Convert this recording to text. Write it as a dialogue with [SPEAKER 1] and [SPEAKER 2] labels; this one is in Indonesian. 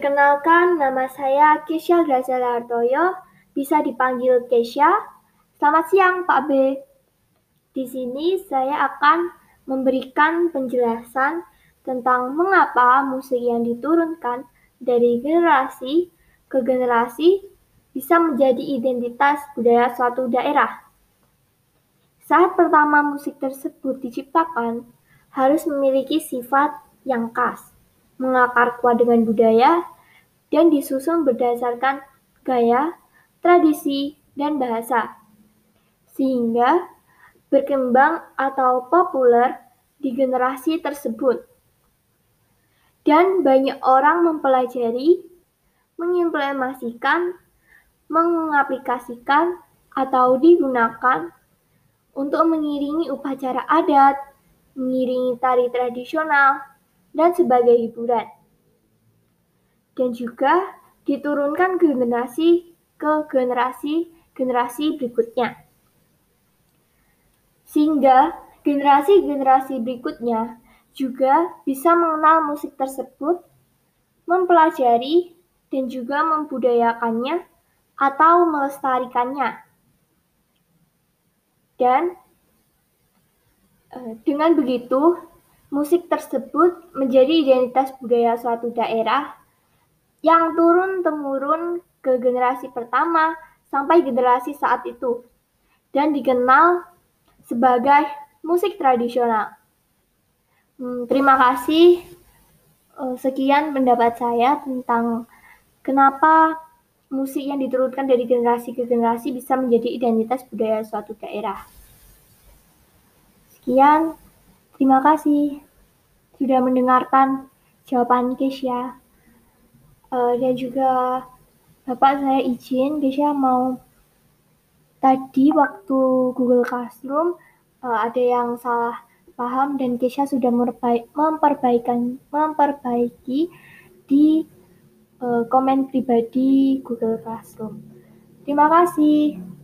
[SPEAKER 1] Perkenalkan, nama saya Kesha Graziela Artoyo, bisa dipanggil Kesha. Selamat siang, Pak B. Di sini saya akan memberikan penjelasan tentang mengapa musik yang diturunkan dari generasi ke generasi bisa menjadi identitas budaya suatu daerah. Saat pertama musik tersebut diciptakan, harus memiliki sifat yang khas, mengakar kuat dengan budaya, dan disusun berdasarkan gaya, tradisi, dan bahasa, sehingga berkembang atau populer di generasi tersebut. Dan banyak orang mempelajari, mengimplementasikan, mengaplikasikan, atau digunakan untuk mengiringi upacara adat, mengiringi tari tradisional, dan sebagai hiburan. Dan juga diturunkan generasi ke generasi-generasi berikutnya. Sehingga generasi-generasi berikutnya juga bisa mengenal musik tersebut, mempelajari, dan juga membudayakannya atau melestarikannya. Dan dengan begitu, musik tersebut menjadi identitas budaya suatu daerah yang turun-temurun ke generasi pertama sampai generasi saat itu dan dikenal sebagai musik tradisional. Hmm, terima kasih. Sekian pendapat saya tentang kenapa musik yang diturunkan dari generasi ke generasi bisa menjadi identitas budaya suatu daerah. Sekian, terima kasih sudah mendengarkan jawaban Kesha. Uh, dan juga Bapak saya izin, Kesha mau tadi waktu Google Classroom uh, ada yang salah paham dan Kesha sudah memperbaikan memperbaiki di uh, komen pribadi Google Classroom. Terima kasih.